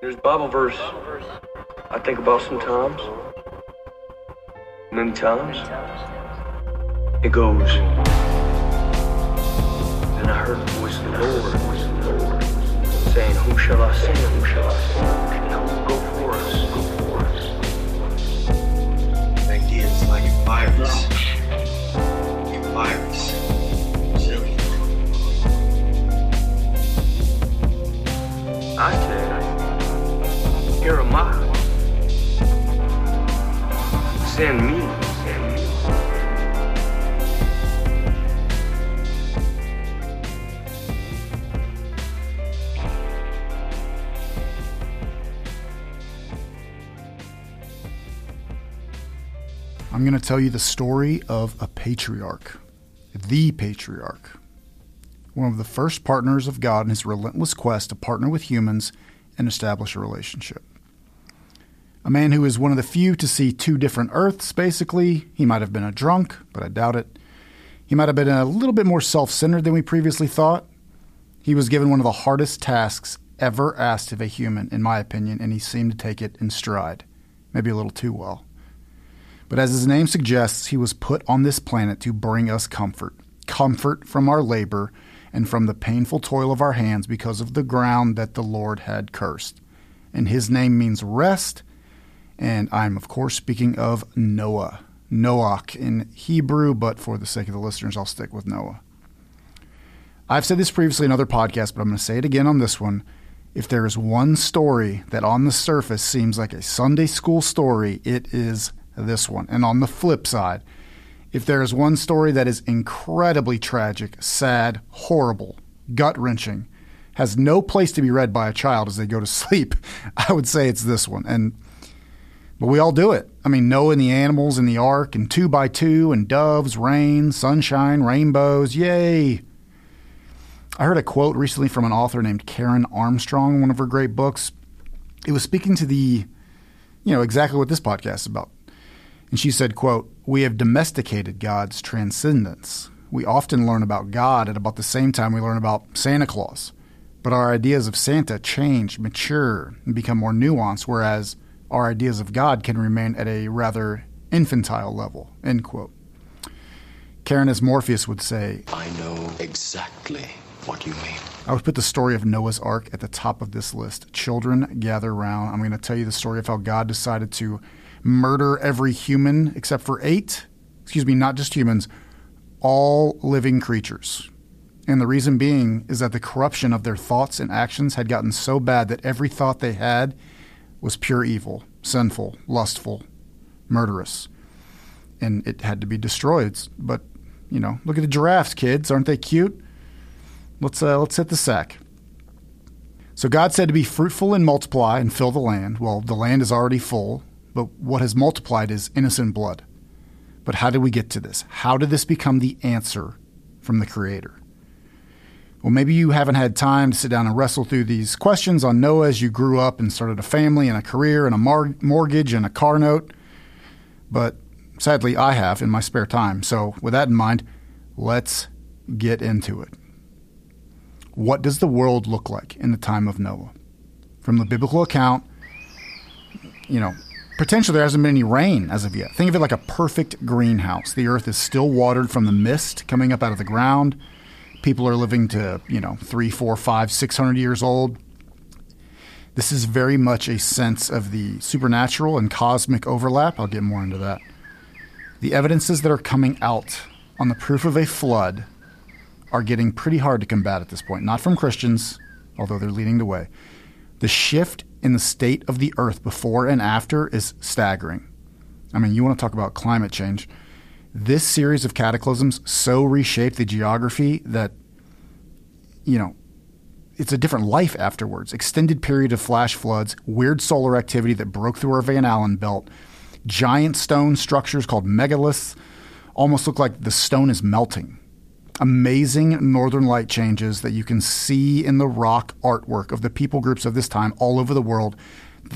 There's Bible verse I think about sometimes. Many times. It goes. And I heard the voice of the Lord saying, Who shall I send? Who shall I send? And who will go for us? Go for us. Ideas like a virus. A virus. I said, Send me. I'm going to tell you the story of a patriarch, the patriarch, one of the first partners of God in his relentless quest to partner with humans and establish a relationship. A man who is one of the few to see two different Earths, basically. He might have been a drunk, but I doubt it. He might have been a little bit more self centered than we previously thought. He was given one of the hardest tasks ever asked of a human, in my opinion, and he seemed to take it in stride, maybe a little too well. But as his name suggests, he was put on this planet to bring us comfort comfort from our labor and from the painful toil of our hands because of the ground that the Lord had cursed. And his name means rest, and I'm, of course, speaking of Noah. Noach in Hebrew, but for the sake of the listeners, I'll stick with Noah. I've said this previously in other podcasts, but I'm going to say it again on this one. If there is one story that on the surface seems like a Sunday school story, it is this one. And on the flip side, if there is one story that is incredibly tragic, sad, horrible, gut wrenching, has no place to be read by a child as they go to sleep, I would say it's this one. And but we all do it. I mean, and the animals in the ark, and two by two, and doves, rain, sunshine, rainbows, yay! I heard a quote recently from an author named Karen Armstrong in one of her great books. It was speaking to the, you know, exactly what this podcast is about. And she said, quote, We have domesticated God's transcendence. We often learn about God at about the same time we learn about Santa Claus. But our ideas of Santa change, mature, and become more nuanced, whereas our ideas of God can remain at a rather infantile level. End quote. Karen as Morpheus would say, I know exactly what you mean. I would put the story of Noah's Ark at the top of this list. Children gather round. I'm going to tell you the story of how God decided to murder every human except for eight, excuse me, not just humans, all living creatures. And the reason being is that the corruption of their thoughts and actions had gotten so bad that every thought they had was pure evil, sinful, lustful, murderous. And it had to be destroyed. But, you know, look at the giraffes, kids. Aren't they cute? Let's, uh, let's hit the sack. So God said to be fruitful and multiply and fill the land. Well, the land is already full, but what has multiplied is innocent blood. But how did we get to this? How did this become the answer from the Creator? Well, maybe you haven't had time to sit down and wrestle through these questions on Noah as you grew up and started a family and a career and a mar- mortgage and a car note. But sadly, I have in my spare time. So, with that in mind, let's get into it. What does the world look like in the time of Noah? From the biblical account, you know, potentially there hasn't been any rain as of yet. Think of it like a perfect greenhouse. The earth is still watered from the mist coming up out of the ground. People are living to, you know, three, four, five, six hundred years old. This is very much a sense of the supernatural and cosmic overlap. I'll get more into that. The evidences that are coming out on the proof of a flood are getting pretty hard to combat at this point. Not from Christians, although they're leading the way. The shift in the state of the earth before and after is staggering. I mean, you want to talk about climate change. This series of cataclysms so reshaped the geography that, you know, it's a different life afterwards. Extended period of flash floods, weird solar activity that broke through our Van Allen belt, giant stone structures called megaliths almost look like the stone is melting. Amazing northern light changes that you can see in the rock artwork of the people groups of this time all over the world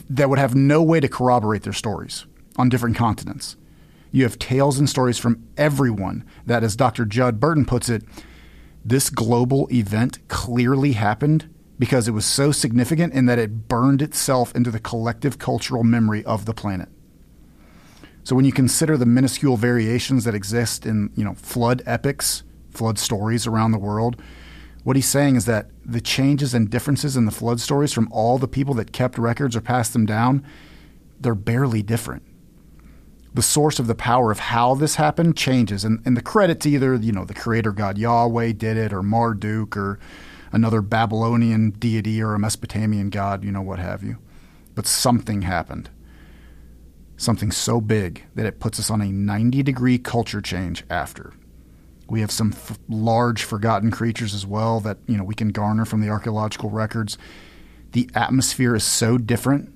that would have no way to corroborate their stories on different continents. You have tales and stories from everyone that, as Dr. Judd Burton puts it, this global event clearly happened because it was so significant in that it burned itself into the collective cultural memory of the planet. So when you consider the minuscule variations that exist in, you know, flood epics, flood stories around the world, what he's saying is that the changes and differences in the flood stories from all the people that kept records or passed them down, they're barely different. The source of the power of how this happened changes, and, and the credit to either, you know, the creator god Yahweh did it, or Marduk, or another Babylonian deity, or a Mesopotamian god, you know, what have you. But something happened. Something so big that it puts us on a 90 degree culture change after. We have some f- large forgotten creatures as well that you know we can garner from the archaeological records. The atmosphere is so different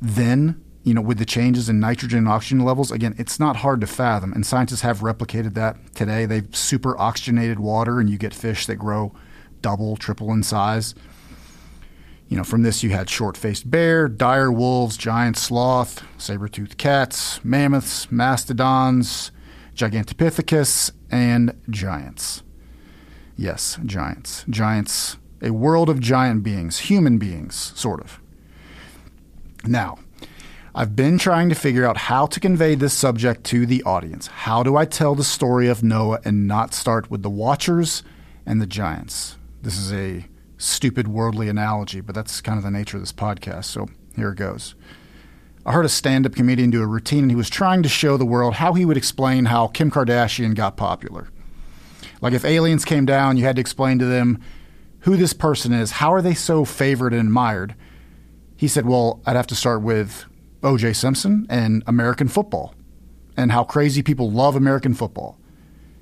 then, you know, with the changes in nitrogen and oxygen levels. Again, it's not hard to fathom, and scientists have replicated that today. They've super oxygenated water, and you get fish that grow double, triple in size. You know, from this you had short-faced bear, dire wolves, giant sloth, saber-toothed cats, mammoths, mastodons, Gigantopithecus, and giants. Yes, giants. Giants, a world of giant beings, human beings, sort of. Now, I've been trying to figure out how to convey this subject to the audience. How do I tell the story of Noah and not start with the watchers and the giants? This is a stupid worldly analogy, but that's kind of the nature of this podcast. So here it goes. I heard a stand up comedian do a routine, and he was trying to show the world how he would explain how Kim Kardashian got popular. Like if aliens came down, you had to explain to them who this person is. How are they so favored and admired? He said, Well, I'd have to start with OJ Simpson and American football and how crazy people love American football.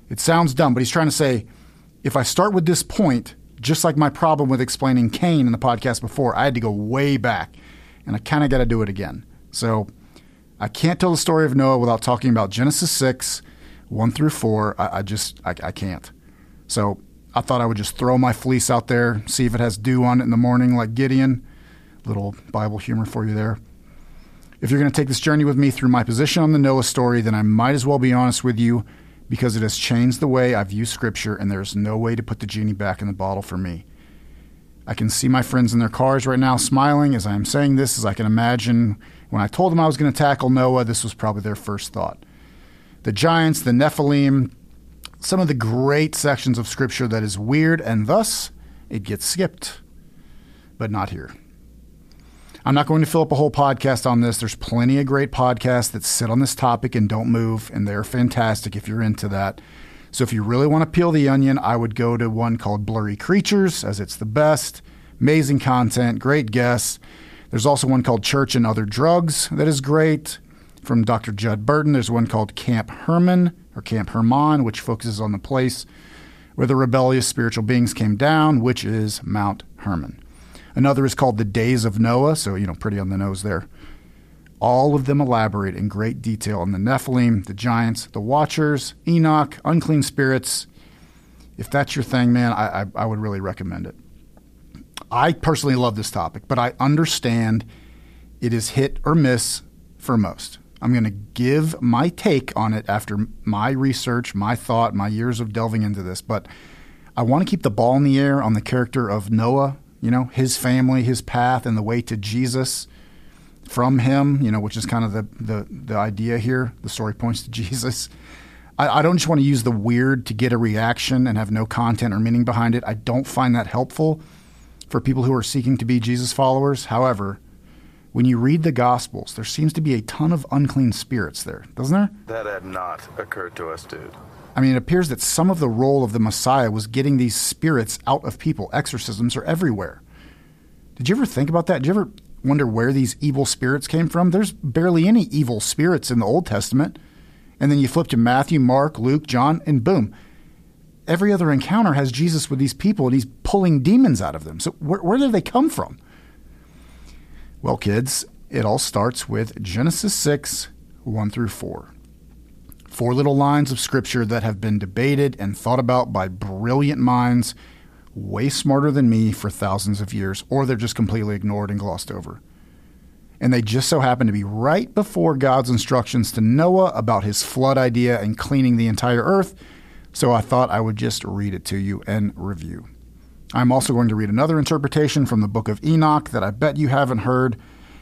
It sounds dumb, but he's trying to say if I start with this point, just like my problem with explaining Cain in the podcast before, I had to go way back and I kind of got to do it again. So I can't tell the story of Noah without talking about Genesis 6, 1 through 4. I, I just, I, I can't. So I thought I would just throw my fleece out there, see if it has dew on it in the morning like Gideon. Little Bible humor for you there. If you're going to take this journey with me through my position on the Noah story, then I might as well be honest with you because it has changed the way I view Scripture, and there's no way to put the genie back in the bottle for me. I can see my friends in their cars right now smiling as I am saying this, as I can imagine when I told them I was going to tackle Noah, this was probably their first thought. The giants, the Nephilim, some of the great sections of Scripture that is weird, and thus it gets skipped, but not here. I'm not going to fill up a whole podcast on this. There's plenty of great podcasts that sit on this topic and don't move, and they're fantastic if you're into that. So if you really want to peel the onion, I would go to one called Blurry Creatures, as it's the best. Amazing content, great guests. There's also one called Church and Other Drugs that is great. From Dr. Judd Burton, there's one called Camp Herman or Camp Hermon, which focuses on the place where the rebellious spiritual beings came down, which is Mount Hermon. Another is called The Days of Noah, so, you know, pretty on the nose there. All of them elaborate in great detail on the Nephilim, the giants, the Watchers, Enoch, unclean spirits. If that's your thing, man, I, I, I would really recommend it. I personally love this topic, but I understand it is hit or miss for most. I'm going to give my take on it after my research, my thought, my years of delving into this, but I want to keep the ball in the air on the character of Noah, you know, his family, his path, and the way to Jesus from him, you know, which is kind of the, the, the idea here. The story points to Jesus. I, I don't just want to use the weird to get a reaction and have no content or meaning behind it. I don't find that helpful for people who are seeking to be Jesus followers. However, when you read the Gospels, there seems to be a ton of unclean spirits there, doesn't there? That had not occurred to us, dude. I mean, it appears that some of the role of the Messiah was getting these spirits out of people. Exorcisms are everywhere. Did you ever think about that? Did you ever wonder where these evil spirits came from? There's barely any evil spirits in the Old Testament. And then you flip to Matthew, Mark, Luke, John, and boom, every other encounter has Jesus with these people and he's pulling demons out of them. So where, where did they come from? Well, kids, it all starts with Genesis 6, 1 through 4. Four little lines of scripture that have been debated and thought about by brilliant minds way smarter than me for thousands of years, or they're just completely ignored and glossed over. And they just so happen to be right before God's instructions to Noah about his flood idea and cleaning the entire earth so I thought I would just read it to you and review. I'm also going to read another interpretation from the book of Enoch that I bet you haven't heard.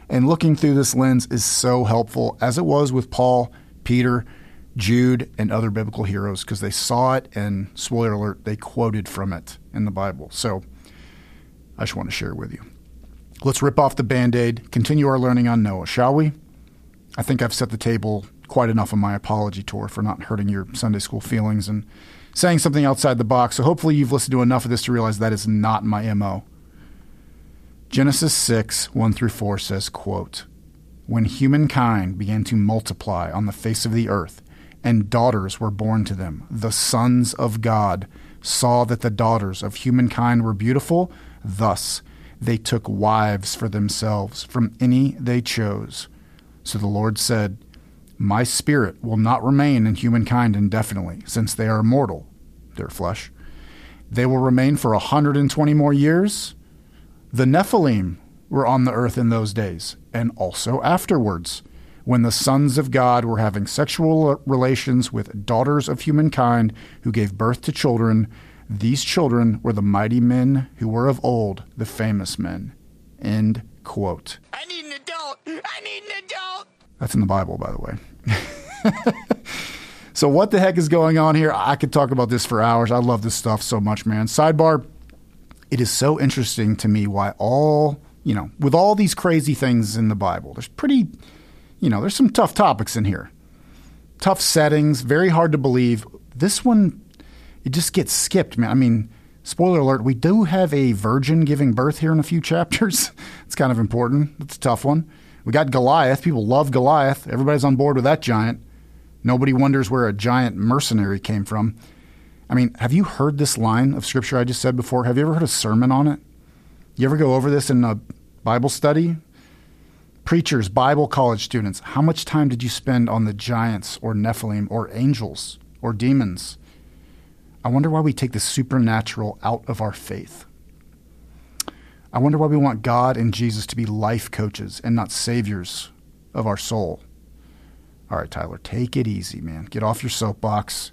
And looking through this lens is so helpful, as it was with Paul, Peter, Jude, and other biblical heroes, because they saw it and, spoiler alert, they quoted from it in the Bible. So I just want to share with you. Let's rip off the band aid, continue our learning on Noah, shall we? I think I've set the table quite enough on my apology tour for not hurting your Sunday school feelings and saying something outside the box. So hopefully you've listened to enough of this to realize that is not my MO. Genesis 6, 1 through 4 says, quote, When humankind began to multiply on the face of the earth, and daughters were born to them, the sons of God saw that the daughters of humankind were beautiful, thus they took wives for themselves from any they chose. So the Lord said, My spirit will not remain in humankind indefinitely, since they are mortal, their flesh. They will remain for a 120 more years. The Nephilim were on the earth in those days, and also afterwards, when the sons of God were having sexual relations with daughters of humankind who gave birth to children these children were the mighty men who were of old, the famous men. End quote. I need an adult. I need an adult. That's in the Bible, by the way. so, what the heck is going on here? I could talk about this for hours. I love this stuff so much, man. Sidebar it is so interesting to me why all, you know, with all these crazy things in the Bible, there's pretty, you know, there's some tough topics in here. Tough settings, very hard to believe. This one it just gets skipped, man. I mean, spoiler alert, we do have a virgin giving birth here in a few chapters. it's kind of important. It's a tough one. We got Goliath. People love Goliath. Everybody's on board with that giant. Nobody wonders where a giant mercenary came from. I mean, have you heard this line of scripture I just said before? Have you ever heard a sermon on it? You ever go over this in a Bible study? Preachers, Bible college students, how much time did you spend on the giants or Nephilim or angels or demons? I wonder why we take the supernatural out of our faith. I wonder why we want God and Jesus to be life coaches and not saviors of our soul. All right, Tyler, take it easy, man. Get off your soapbox.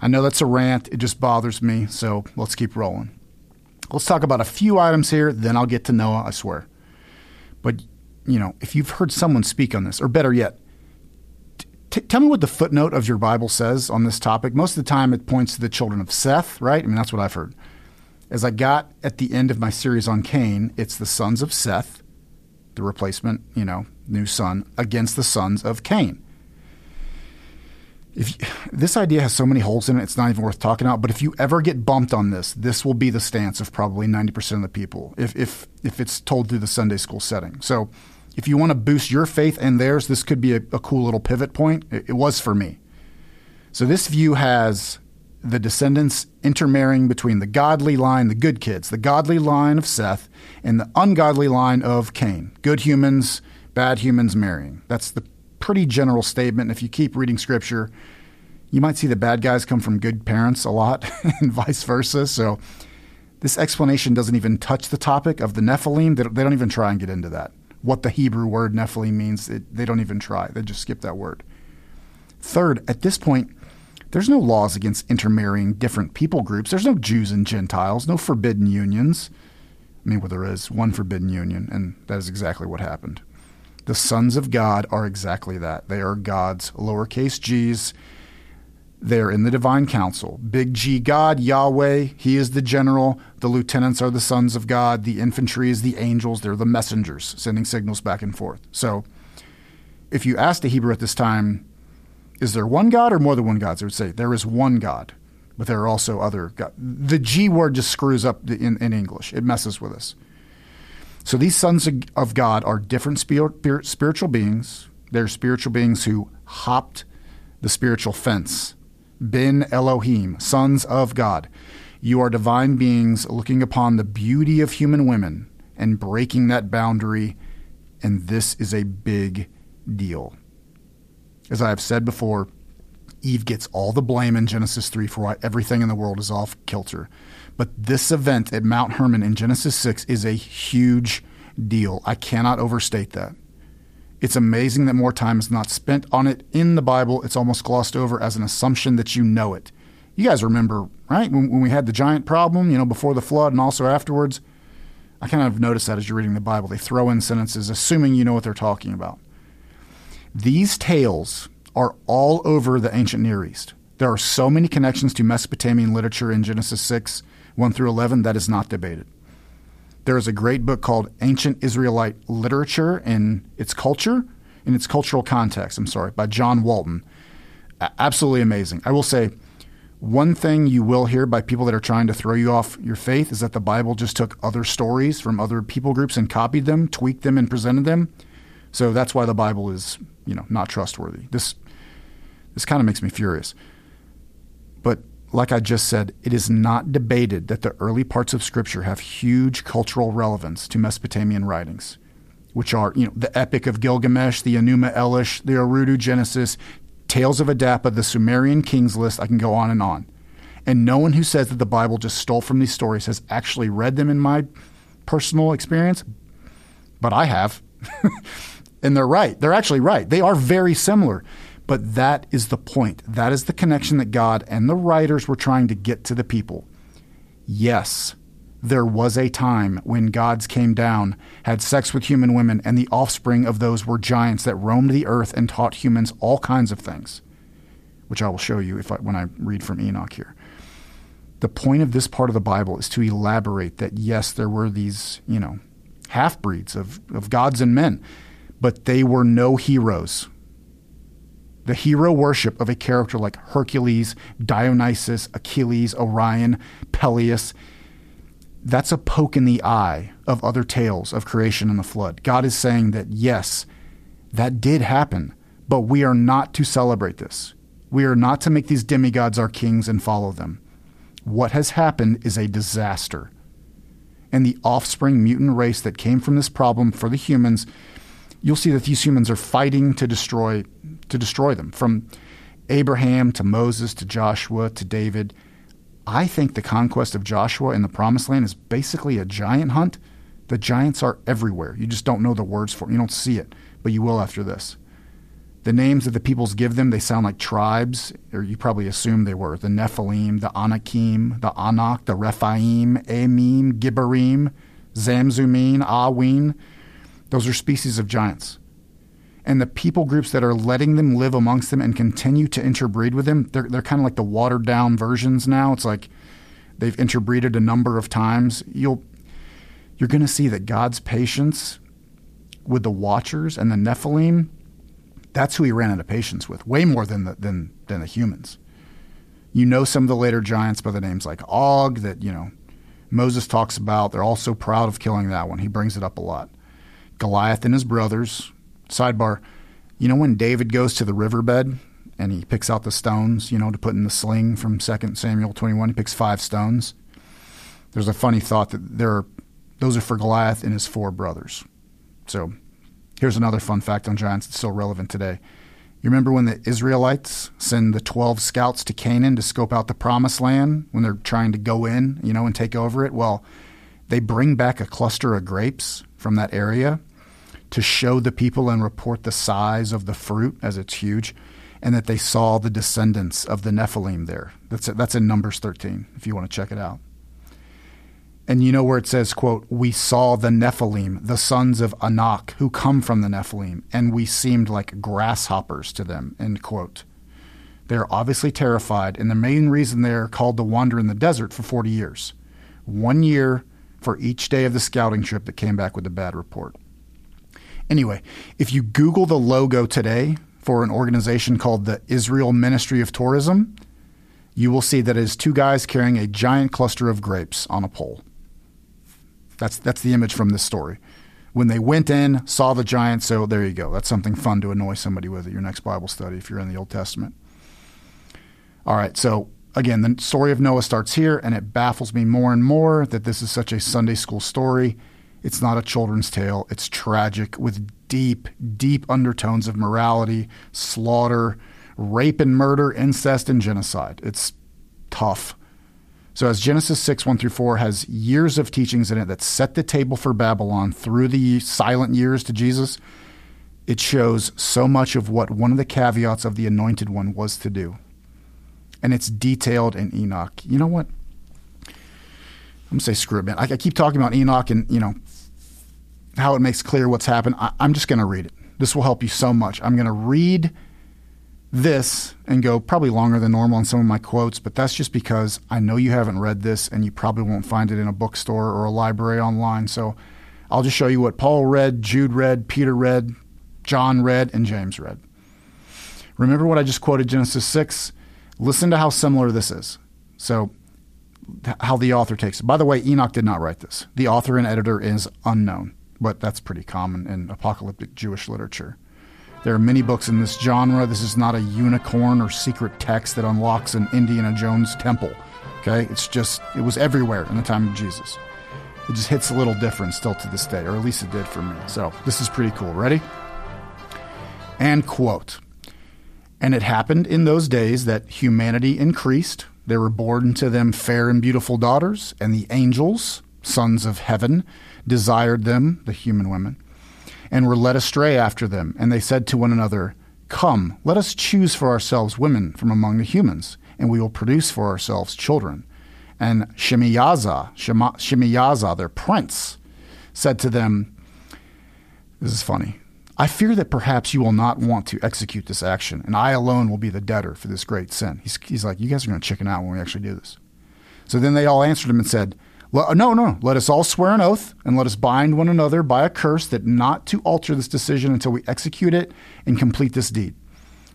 I know that's a rant. It just bothers me, so let's keep rolling. Let's talk about a few items here, then I'll get to Noah, I swear. But, you know, if you've heard someone speak on this, or better yet, T- tell me what the footnote of your Bible says on this topic. Most of the time, it points to the children of Seth, right? I mean, that's what I've heard. As I got at the end of my series on Cain, it's the sons of Seth, the replacement, you know, new son, against the sons of Cain. If you, this idea has so many holes in it, it's not even worth talking about. But if you ever get bumped on this, this will be the stance of probably ninety percent of the people. If if if it's told through the Sunday school setting, so if you want to boost your faith and theirs, this could be a, a cool little pivot point. It, it was for me. So this view has the descendants intermarrying between the godly line, the good kids, the godly line of Seth, and the ungodly line of Cain. Good humans, bad humans marrying. That's the pretty general statement. If you keep reading scripture, you might see the bad guys come from good parents a lot and vice versa. So this explanation doesn't even touch the topic of the Nephilim. They don't even try and get into that what the Hebrew word Nephilim means. It, they don't even try, they just skip that word. Third, at this point, there's no laws against intermarrying different people groups. There's no Jews and Gentiles, no forbidden unions. I mean, well, there is one forbidden union, and that is exactly what happened. The sons of God are exactly that. They are God's lowercase g's there in the divine council. Big G God, Yahweh, He is the general. The lieutenants are the sons of God. The infantry is the angels. They're the messengers sending signals back and forth. So if you asked a Hebrew at this time, is there one God or more than one God? They would say, there is one God, but there are also other gods. The G word just screws up in, in English, it messes with us. So these sons of God are different spiritual beings. They're spiritual beings who hopped the spiritual fence Ben Elohim, sons of God. You are divine beings looking upon the beauty of human women and breaking that boundary, and this is a big deal. As I have said before, Eve gets all the blame in Genesis 3 for why everything in the world is off kilter. But this event at Mount Hermon in Genesis 6 is a huge deal. I cannot overstate that. It's amazing that more time is not spent on it in the Bible. It's almost glossed over as an assumption that you know it. You guys remember, right? When, when we had the giant problem, you know, before the flood and also afterwards. I kind of notice that as you're reading the Bible. They throw in sentences assuming you know what they're talking about. These tales are all over the ancient Near East. There are so many connections to Mesopotamian literature in Genesis 6, 1 through 11, that is not debated. There is a great book called Ancient Israelite Literature and Its Culture, in its cultural context, I'm sorry, by John Walton. Absolutely amazing. I will say, one thing you will hear by people that are trying to throw you off your faith is that the Bible just took other stories from other people groups and copied them, tweaked them, and presented them. So that's why the Bible is, you know, not trustworthy. This this kind of makes me furious. But like I just said, it is not debated that the early parts of Scripture have huge cultural relevance to Mesopotamian writings, which are, you know, the Epic of Gilgamesh, the Enuma Elish, the Eridu Genesis, Tales of Adapa, the Sumerian Kings list. I can go on and on. And no one who says that the Bible just stole from these stories has actually read them in my personal experience, but I have. and they're right. They're actually right. They are very similar. But that is the point. That is the connection that God and the writers were trying to get to the people. Yes, there was a time when gods came down, had sex with human women, and the offspring of those were giants that roamed the earth and taught humans all kinds of things, which I will show you if I, when I read from Enoch here. The point of this part of the Bible is to elaborate that yes, there were these, you know, half breeds of, of gods and men, but they were no heroes the hero worship of a character like Hercules, Dionysus, Achilles, Orion, Peleus, that's a poke in the eye of other tales of creation and the flood. God is saying that, yes, that did happen, but we are not to celebrate this. We are not to make these demigods our kings and follow them. What has happened is a disaster. And the offspring mutant race that came from this problem for the humans, you'll see that these humans are fighting to destroy to destroy them. From Abraham to Moses to Joshua to David, I think the conquest of Joshua in the Promised Land is basically a giant hunt. The giants are everywhere. You just don't know the words for it. You don't see it, but you will after this. The names that the peoples give them, they sound like tribes, or you probably assume they were. The Nephilim, the Anakim, the Anak, the Rephaim, Amim, Gibborim, Zamzummim, Awin. Those are species of giants and the people groups that are letting them live amongst them and continue to interbreed with them, they're, they're kind of like the watered down versions now. It's like they've interbreeded a number of times. You'll, you're going to see that God's patience with the Watchers and the Nephilim, that's who he ran out of patience with, way more than the, than, than the humans. You know some of the later giants by the names like Og that, you know, Moses talks about. They're all so proud of killing that one. He brings it up a lot. Goliath and his brothers, Sidebar, you know when David goes to the riverbed and he picks out the stones, you know, to put in the sling from 2 Samuel 21, he picks five stones. There's a funny thought that there are, those are for Goliath and his four brothers. So here's another fun fact on giants that's still relevant today. You remember when the Israelites send the 12 scouts to Canaan to scope out the promised land when they're trying to go in, you know, and take over it? Well, they bring back a cluster of grapes from that area to show the people and report the size of the fruit as it's huge, and that they saw the descendants of the Nephilim there. That's that's in Numbers 13 if you want to check it out. And you know where it says, quote, we saw the Nephilim, the sons of Anak, who come from the Nephilim, and we seemed like grasshoppers to them, end quote. They're obviously terrified, and the main reason they're called to wander in the desert for 40 years. One year for each day of the scouting trip that came back with a bad report. Anyway, if you Google the logo today for an organization called the Israel Ministry of Tourism, you will see that it is two guys carrying a giant cluster of grapes on a pole. That's that's the image from this story. When they went in, saw the giant, so there you go. That's something fun to annoy somebody with at your next Bible study if you're in the Old Testament. All right, so again, the story of Noah starts here, and it baffles me more and more that this is such a Sunday school story. It's not a children's tale. It's tragic with deep, deep undertones of morality, slaughter, rape and murder, incest, and genocide. It's tough. So, as Genesis 6, 1 through 4 has years of teachings in it that set the table for Babylon through the silent years to Jesus, it shows so much of what one of the caveats of the Anointed One was to do. and it's detailed in Enoch. You know what? I'm gonna say screw it, man. I, I keep talking about Enoch and you know how it makes clear what's happened. I, I'm just gonna read it. This will help you so much. I'm gonna read this and go probably longer than normal on some of my quotes, but that's just because I know you haven't read this and you probably won't find it in a bookstore or a library online. So I'll just show you what Paul read, Jude read, Peter read, John read, and James read. Remember what I just quoted Genesis 6? Listen to how similar this is. So, how the author takes it. By the way, Enoch did not write this. The author and editor is unknown, but that's pretty common in apocalyptic Jewish literature. There are many books in this genre. This is not a unicorn or secret text that unlocks an Indiana Jones temple. Okay? It's just, it was everywhere in the time of Jesus. It just hits a little different still to this day, or at least it did for me. So, this is pretty cool. Ready? And quote And it happened in those days that humanity increased. There were born to them fair and beautiful daughters, and the angels, sons of heaven, desired them, the human women, and were led astray after them. And they said to one another, Come, let us choose for ourselves women from among the humans, and we will produce for ourselves children. And Shemiyaza, Shema, Shemiyaza, their prince, said to them, This is funny. I fear that perhaps you will not want to execute this action, and I alone will be the debtor for this great sin. He's, he's like, You guys are going to chicken out when we actually do this. So then they all answered him and said, No, no, let us all swear an oath, and let us bind one another by a curse that not to alter this decision until we execute it and complete this deed.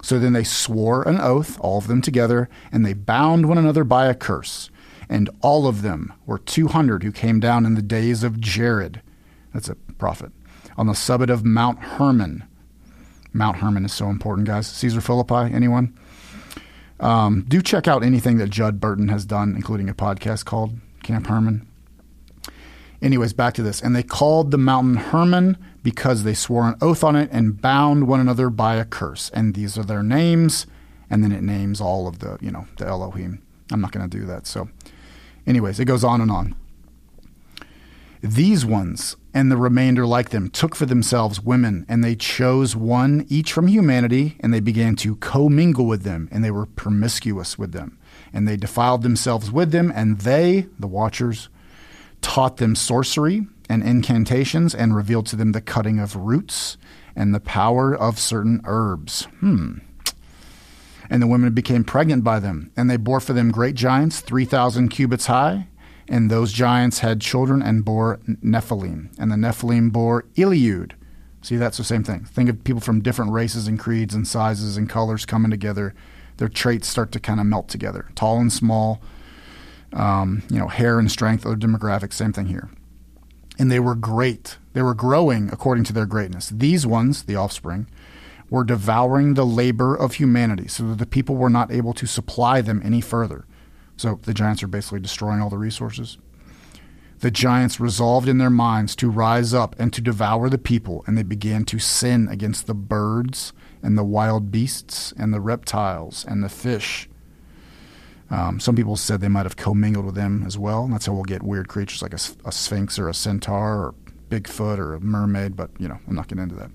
So then they swore an oath, all of them together, and they bound one another by a curse. And all of them were 200 who came down in the days of Jared. That's a prophet on the summit of Mount Hermon. Mount Hermon is so important, guys. Caesar Philippi, anyone? Um, do check out anything that Judd Burton has done, including a podcast called Camp Hermon. Anyways, back to this. And they called the mountain Hermon because they swore an oath on it and bound one another by a curse. And these are their names. And then it names all of the, you know, the Elohim. I'm not going to do that. So, anyways, it goes on and on. These ones and the remainder like them took for themselves women, and they chose one each from humanity, and they began to commingle with them, and they were promiscuous with them. And they defiled themselves with them, and they, the watchers, taught them sorcery and incantations, and revealed to them the cutting of roots and the power of certain herbs. Hmm. And the women became pregnant by them, and they bore for them great giants, 3,000 cubits high and those giants had children and bore Nephilim. And the Nephilim bore Eliud. See, that's the same thing. Think of people from different races and creeds and sizes and colors coming together. Their traits start to kind of melt together. Tall and small, um, you know, hair and strength, other demographics, same thing here. And they were great. They were growing according to their greatness. These ones, the offspring, were devouring the labor of humanity so that the people were not able to supply them any further. So the giants are basically destroying all the resources. The giants resolved in their minds to rise up and to devour the people, and they began to sin against the birds and the wild beasts and the reptiles and the fish. Um, some people said they might have commingled with them as well. And that's how we'll get weird creatures like a, a sphinx or a centaur or Bigfoot or a mermaid, but you know, I'm not getting into that.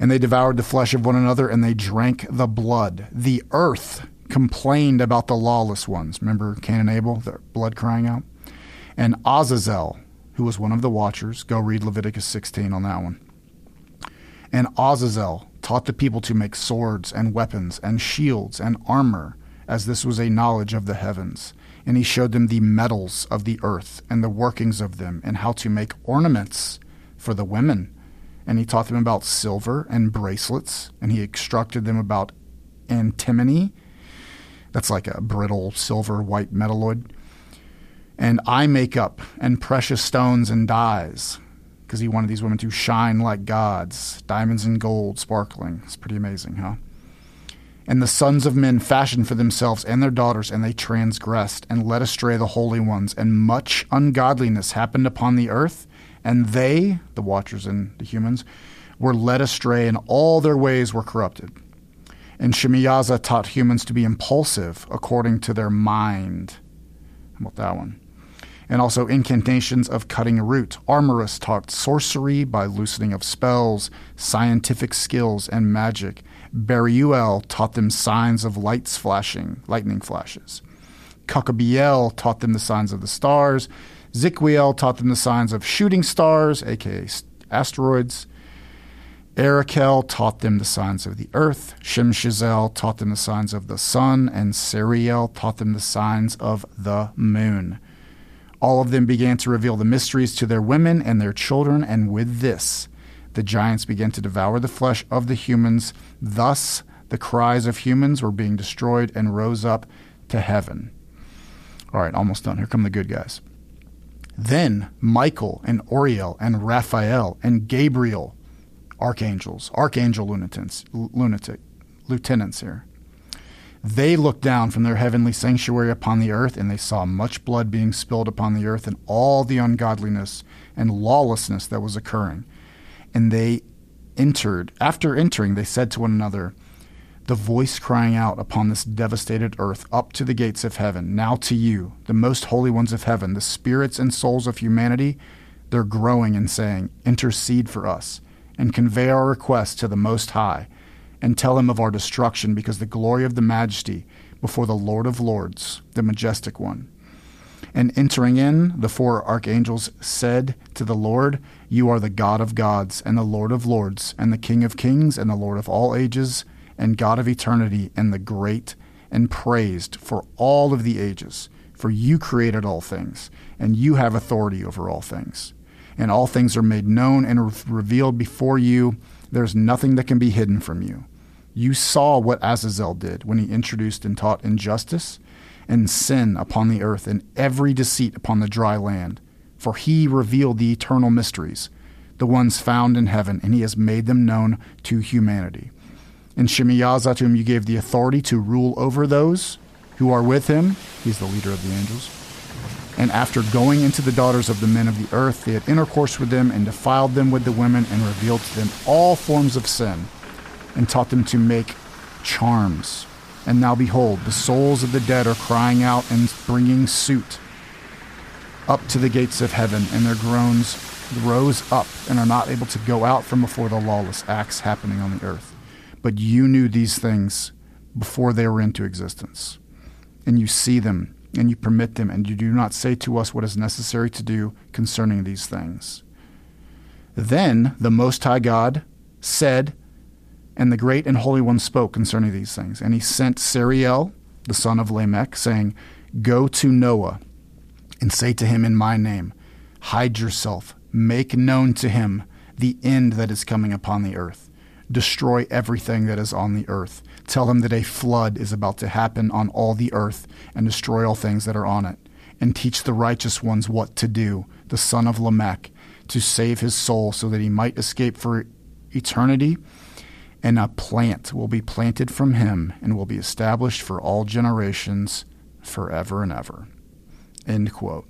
And they devoured the flesh of one another, and they drank the blood. The earth complained about the lawless ones. Remember Cain and Abel, the blood crying out? And Azazel, who was one of the watchers, go read Leviticus 16 on that one. And Azazel taught the people to make swords and weapons and shields and armor, as this was a knowledge of the heavens. And he showed them the metals of the earth and the workings of them, and how to make ornaments for the women. And he taught them about silver and bracelets, and he instructed them about antimony that's like a brittle silver white metalloid. And eye makeup and precious stones and dyes because he wanted these women to shine like gods, diamonds and gold sparkling. It's pretty amazing, huh? And the sons of men fashioned for themselves and their daughters, and they transgressed and led astray the holy ones, and much ungodliness happened upon the earth. And they, the watchers and the humans, were led astray, and all their ways were corrupted. And Shemiyaza taught humans to be impulsive according to their mind. About that one? And also incantations of cutting a root. Armaros taught sorcery by loosening of spells, scientific skills, and magic. Beruel taught them signs of lights flashing, lightning flashes. Cucabiel taught them the signs of the stars. Ziquiel taught them the signs of shooting stars, aka asteroids. Arakel taught them the signs of the earth. Shemshazel taught them the signs of the sun. And Sariel taught them the signs of the moon. All of them began to reveal the mysteries to their women and their children, and with this, the giants began to devour the flesh of the humans. Thus, the cries of humans were being destroyed and rose up to heaven. All right, almost done. Here come the good guys. Then Michael and Oriel and Raphael and Gabriel, archangels, archangel lunatics, lunatic, lieutenants here. They looked down from their heavenly sanctuary upon the earth, and they saw much blood being spilled upon the earth, and all the ungodliness and lawlessness that was occurring. And they entered, after entering, they said to one another, the voice crying out upon this devastated earth up to the gates of heaven. Now to you, the most holy ones of heaven, the spirits and souls of humanity, they're growing and saying, Intercede for us, and convey our request to the Most High, and tell him of our destruction, because the glory of the majesty before the Lord of Lords, the majestic one. And entering in, the four archangels said to the Lord, You are the God of gods, and the Lord of lords, and the King of kings, and the Lord of all ages and God of eternity, and the great and praised for all of the ages. For you created all things, and you have authority over all things. And all things are made known and revealed before you. There's nothing that can be hidden from you. You saw what Azazel did when he introduced and taught injustice and sin upon the earth and every deceit upon the dry land. For he revealed the eternal mysteries, the ones found in heaven, and he has made them known to humanity. And Shemiyazah, to whom you gave the authority to rule over those who are with him, he's the leader of the angels. And after going into the daughters of the men of the earth, they had intercourse with them and defiled them with the women and revealed to them all forms of sin and taught them to make charms. And now behold, the souls of the dead are crying out and bringing suit up to the gates of heaven, and their groans rose up and are not able to go out from before the lawless acts happening on the earth. But you knew these things before they were into existence. And you see them, and you permit them, and you do not say to us what is necessary to do concerning these things. Then the Most High God said, and the great and holy one spoke concerning these things. And he sent Sariel, the son of Lamech, saying, Go to Noah and say to him in my name, Hide yourself, make known to him the end that is coming upon the earth destroy everything that is on the earth. Tell him that a flood is about to happen on all the earth and destroy all things that are on it. And teach the righteous ones what to do, the son of Lamech, to save his soul so that he might escape for eternity. And a plant will be planted from him and will be established for all generations forever and ever. End quote.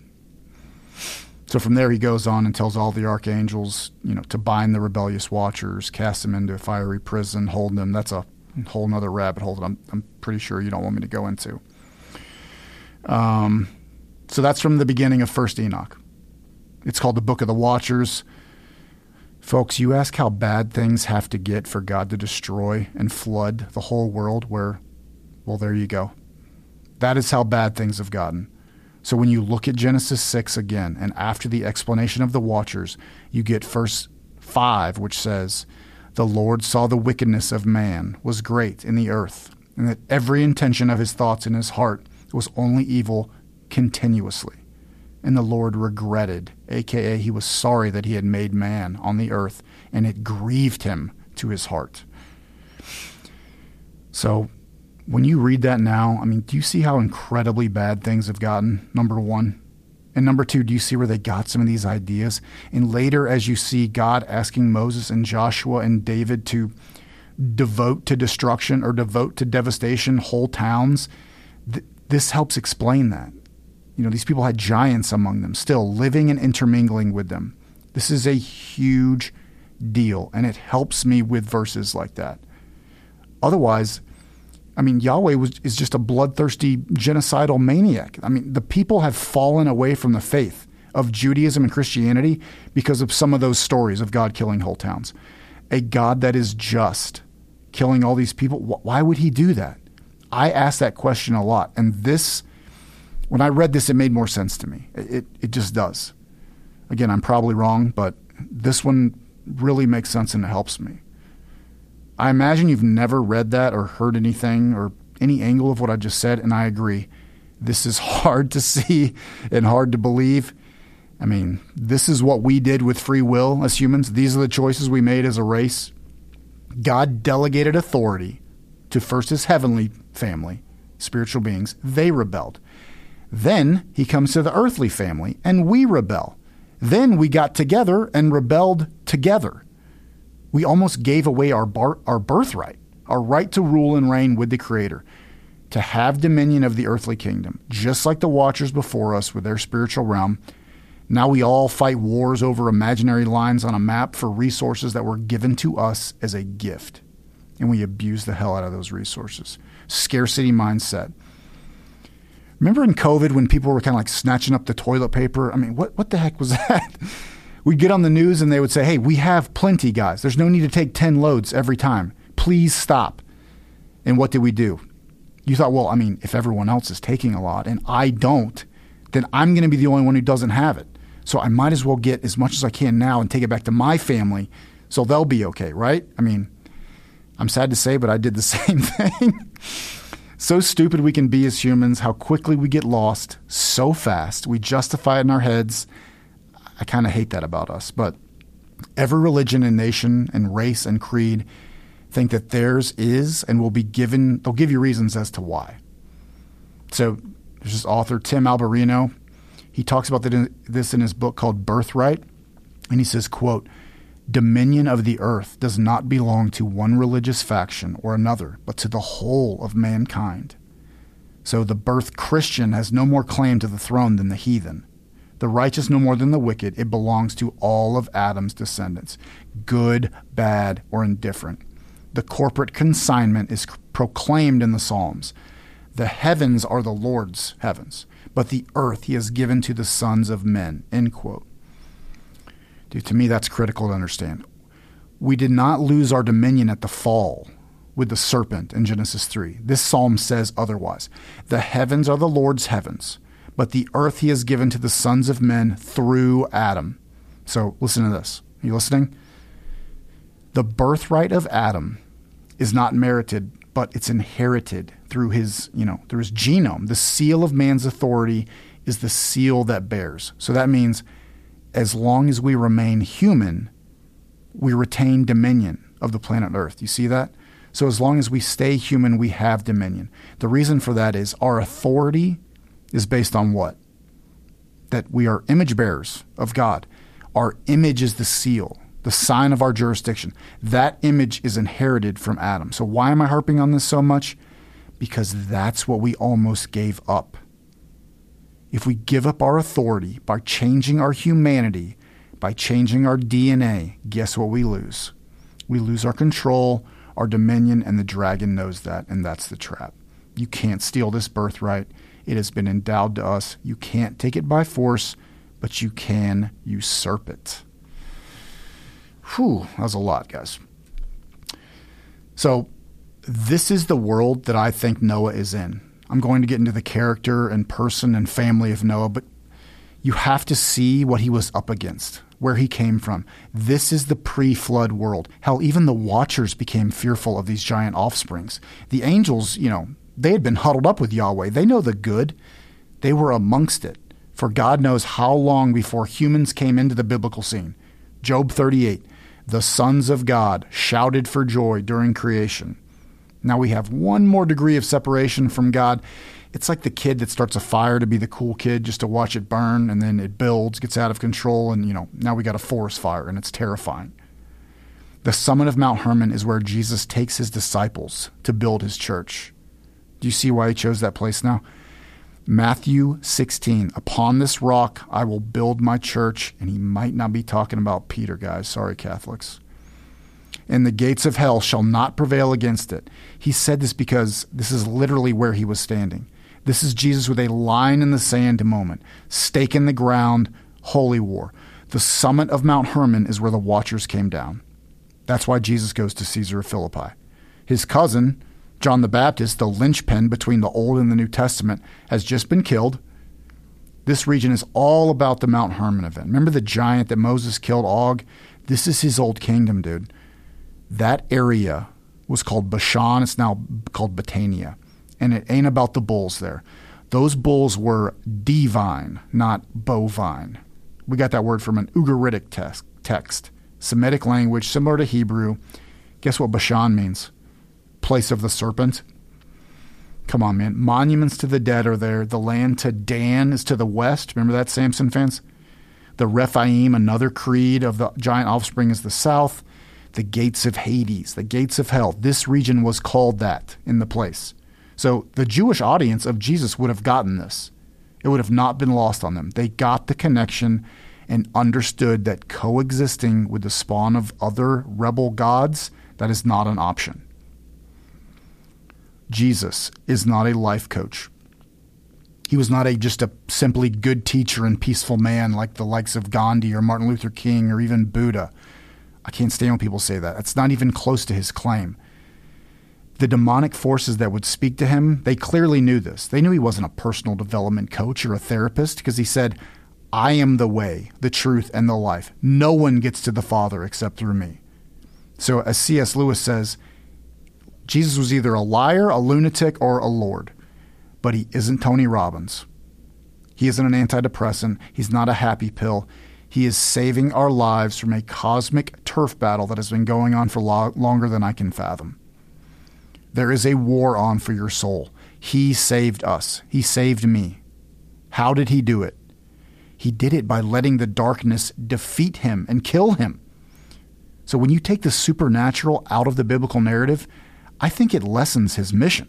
So from there, he goes on and tells all the archangels, you know, to bind the rebellious watchers, cast them into a fiery prison, hold them. That's a whole nother rabbit hole that I'm, I'm pretty sure you don't want me to go into. Um, so that's from the beginning of First Enoch. It's called the Book of the Watchers. Folks, you ask how bad things have to get for God to destroy and flood the whole world, where, well, there you go. That is how bad things have gotten. So when you look at Genesis 6 again, and after the explanation of the watchers, you get verse 5, which says, The Lord saw the wickedness of man was great in the earth, and that every intention of his thoughts in his heart was only evil continuously. And the Lord regretted, aka, he was sorry that he had made man on the earth, and it grieved him to his heart. So when you read that now, I mean, do you see how incredibly bad things have gotten? Number one. And number two, do you see where they got some of these ideas? And later, as you see God asking Moses and Joshua and David to devote to destruction or devote to devastation whole towns, th- this helps explain that. You know, these people had giants among them, still living and intermingling with them. This is a huge deal, and it helps me with verses like that. Otherwise, I mean, Yahweh was, is just a bloodthirsty, genocidal maniac. I mean, the people have fallen away from the faith of Judaism and Christianity because of some of those stories of God killing whole towns. A God that is just killing all these people? Wh- Why would he do that? I ask that question a lot. And this, when I read this, it made more sense to me. It, it, it just does. Again, I'm probably wrong, but this one really makes sense and it helps me. I imagine you've never read that or heard anything or any angle of what I just said, and I agree. This is hard to see and hard to believe. I mean, this is what we did with free will as humans. These are the choices we made as a race. God delegated authority to first his heavenly family, spiritual beings. They rebelled. Then he comes to the earthly family, and we rebel. Then we got together and rebelled together. We almost gave away our, bar- our birthright, our right to rule and reign with the Creator, to have dominion of the earthly kingdom, just like the watchers before us with their spiritual realm. Now we all fight wars over imaginary lines on a map for resources that were given to us as a gift. And we abuse the hell out of those resources. Scarcity mindset. Remember in COVID when people were kind of like snatching up the toilet paper? I mean, what, what the heck was that? We'd get on the news and they would say, hey, we have plenty, guys. There's no need to take 10 loads every time. Please stop. And what did we do? You thought, well, I mean, if everyone else is taking a lot and I don't, then I'm going to be the only one who doesn't have it. So I might as well get as much as I can now and take it back to my family so they'll be okay, right? I mean, I'm sad to say, but I did the same thing. so stupid we can be as humans, how quickly we get lost so fast. We justify it in our heads. I kind of hate that about us. But every religion and nation and race and creed think that theirs is and will be given, they'll give you reasons as to why. So there's this author, Tim Alberino. He talks about this in his book called Birthright. And he says, quote, dominion of the earth does not belong to one religious faction or another, but to the whole of mankind. So the birth Christian has no more claim to the throne than the heathen. The righteous no more than the wicked. It belongs to all of Adam's descendants, good, bad, or indifferent. The corporate consignment is proclaimed in the Psalms. The heavens are the Lord's heavens, but the earth he has given to the sons of men. End quote. Dude, to me, that's critical to understand. We did not lose our dominion at the fall with the serpent in Genesis 3. This psalm says otherwise. The heavens are the Lord's heavens, but the earth he has given to the sons of men through Adam. So listen to this. Are you listening? The birthright of Adam is not merited, but it's inherited through his, you know, through his genome. The seal of man's authority is the seal that bears. So that means as long as we remain human, we retain dominion of the planet Earth. You see that? So as long as we stay human, we have dominion. The reason for that is our authority is based on what? That we are image bearers of God. Our image is the seal, the sign of our jurisdiction. That image is inherited from Adam. So why am I harping on this so much? Because that's what we almost gave up if we give up our authority by changing our humanity, by changing our DNA, guess what we lose? We lose our control, our dominion, and the dragon knows that, and that's the trap. You can't steal this birthright. It has been endowed to us. You can't take it by force, but you can usurp it. Whew, that was a lot, guys. So, this is the world that I think Noah is in. I'm going to get into the character and person and family of Noah, but you have to see what he was up against, where he came from. This is the pre flood world. Hell, even the watchers became fearful of these giant offsprings. The angels, you know, they had been huddled up with Yahweh. They know the good, they were amongst it. For God knows how long before humans came into the biblical scene. Job 38 The sons of God shouted for joy during creation. Now we have one more degree of separation from God. It's like the kid that starts a fire to be the cool kid just to watch it burn and then it builds, gets out of control, and you know, now we got a forest fire and it's terrifying. The summit of Mount Hermon is where Jesus takes his disciples to build his church. Do you see why he chose that place now? Matthew 16, upon this rock I will build my church. And he might not be talking about Peter, guys. Sorry, Catholics and the gates of hell shall not prevail against it. He said this because this is literally where he was standing. This is Jesus with a line in the sand moment, stake in the ground, holy war. The summit of Mount Hermon is where the watchers came down. That's why Jesus goes to Caesarea Philippi. His cousin, John the Baptist, the linchpin between the Old and the New Testament, has just been killed. This region is all about the Mount Hermon event. Remember the giant that Moses killed, Og? This is his old kingdom, dude. That area was called Bashan. It's now called Batanea. And it ain't about the bulls there. Those bulls were divine, not bovine. We got that word from an Ugaritic text, text. Semitic language, similar to Hebrew. Guess what Bashan means? Place of the serpent. Come on, man. Monuments to the dead are there. The land to Dan is to the west. Remember that, Samson fans? The Rephaim, another creed of the giant offspring, is the south. The gates of Hades, the gates of hell. This region was called that in the place. So the Jewish audience of Jesus would have gotten this. It would have not been lost on them. They got the connection and understood that coexisting with the spawn of other rebel gods, that is not an option. Jesus is not a life coach. He was not a just a simply good teacher and peaceful man like the likes of Gandhi or Martin Luther King or even Buddha. I can't stand when people say that. That's not even close to his claim. The demonic forces that would speak to him, they clearly knew this. They knew he wasn't a personal development coach or a therapist because he said, I am the way, the truth, and the life. No one gets to the Father except through me. So, as C.S. Lewis says, Jesus was either a liar, a lunatic, or a Lord. But he isn't Tony Robbins. He isn't an antidepressant. He's not a happy pill. He is saving our lives from a cosmic turf battle that has been going on for lo- longer than I can fathom. There is a war on for your soul. He saved us. He saved me. How did he do it? He did it by letting the darkness defeat him and kill him. So when you take the supernatural out of the biblical narrative, I think it lessens his mission.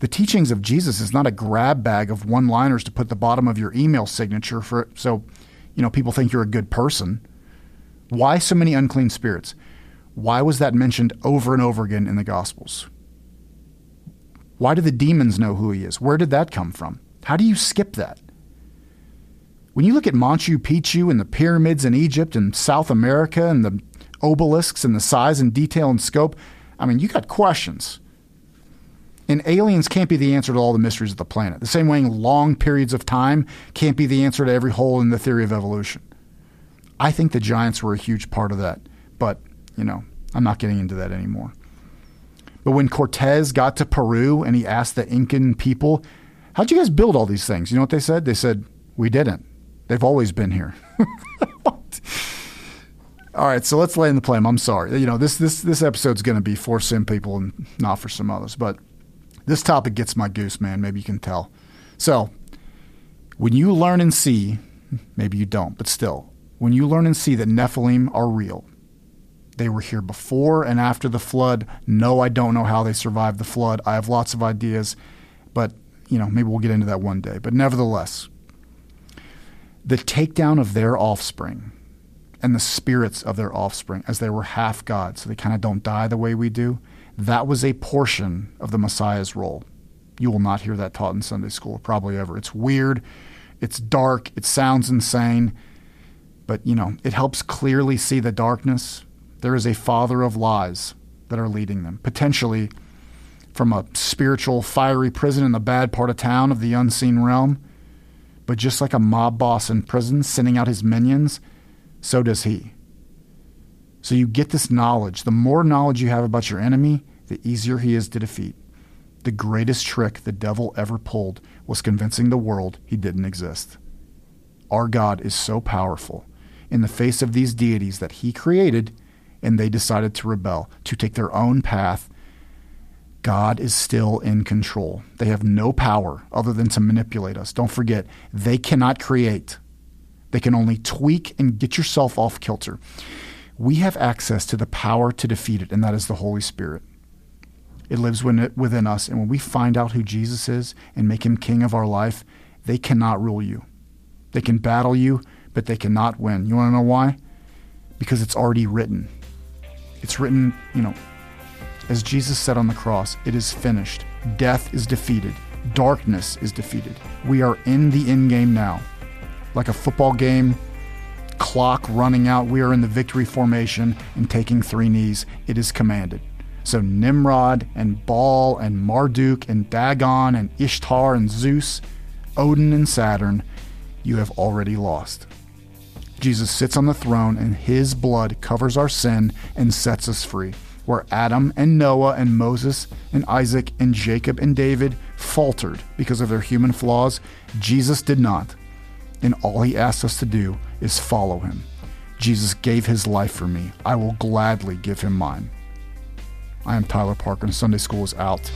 The teachings of Jesus is not a grab bag of one liners to put the bottom of your email signature for so you know people think you're a good person. Why so many unclean spirits? Why was that mentioned over and over again in the gospels? Why do the demons know who he is? Where did that come from? How do you skip that? When you look at Machu Picchu and the pyramids in Egypt and South America and the obelisks and the size and detail and scope, I mean, you got questions. And aliens can't be the answer to all the mysteries of the planet. The same way long periods of time can't be the answer to every hole in the theory of evolution. I think the giants were a huge part of that. But, you know, I'm not getting into that anymore. But when Cortez got to Peru and he asked the Incan people, How'd you guys build all these things? You know what they said? They said, We didn't. They've always been here. All right, so let's lay in the plane. I'm sorry. You know, this this this episode's going to be for some people and not for some others, but this topic gets my goose, man. Maybe you can tell. So, when you learn and see, maybe you don't, but still, when you learn and see that Nephilim are real, they were here before and after the flood. No, I don't know how they survived the flood. I have lots of ideas, but you know, maybe we'll get into that one day. But nevertheless, the takedown of their offspring and the spirits of their offspring as they were half God, so they kind of don't die the way we do. That was a portion of the Messiah's role. You will not hear that taught in Sunday school, probably ever. It's weird, it's dark, it sounds insane, but you know, it helps clearly see the darkness. There is a father of lies that are leading them, potentially from a spiritual fiery prison in the bad part of town of the unseen realm. But just like a mob boss in prison sending out his minions, so does he. So you get this knowledge. The more knowledge you have about your enemy, the easier he is to defeat. The greatest trick the devil ever pulled was convincing the world he didn't exist. Our God is so powerful in the face of these deities that he created, and they decided to rebel, to take their own path. God is still in control. They have no power other than to manipulate us. Don't forget, they cannot create. They can only tweak and get yourself off kilter. We have access to the power to defeat it, and that is the Holy Spirit. It lives within us, and when we find out who Jesus is and make him king of our life, they cannot rule you. They can battle you, but they cannot win. You want to know why? Because it's already written. It's written, you know, as Jesus said on the cross, it is finished. Death is defeated. Darkness is defeated. We are in the end game now like a football game, clock running out. We are in the victory formation and taking three knees. It is commanded. So Nimrod and Baal and Marduk and Dagon and Ishtar and Zeus, Odin and Saturn, you have already lost. Jesus sits on the throne and his blood covers our sin and sets us free. Where Adam and Noah and Moses and Isaac and Jacob and David faltered because of their human flaws, Jesus did not. And all he asks us to do is follow him. Jesus gave his life for me. I will gladly give him mine. I am Tyler Parker, and Sunday School is out.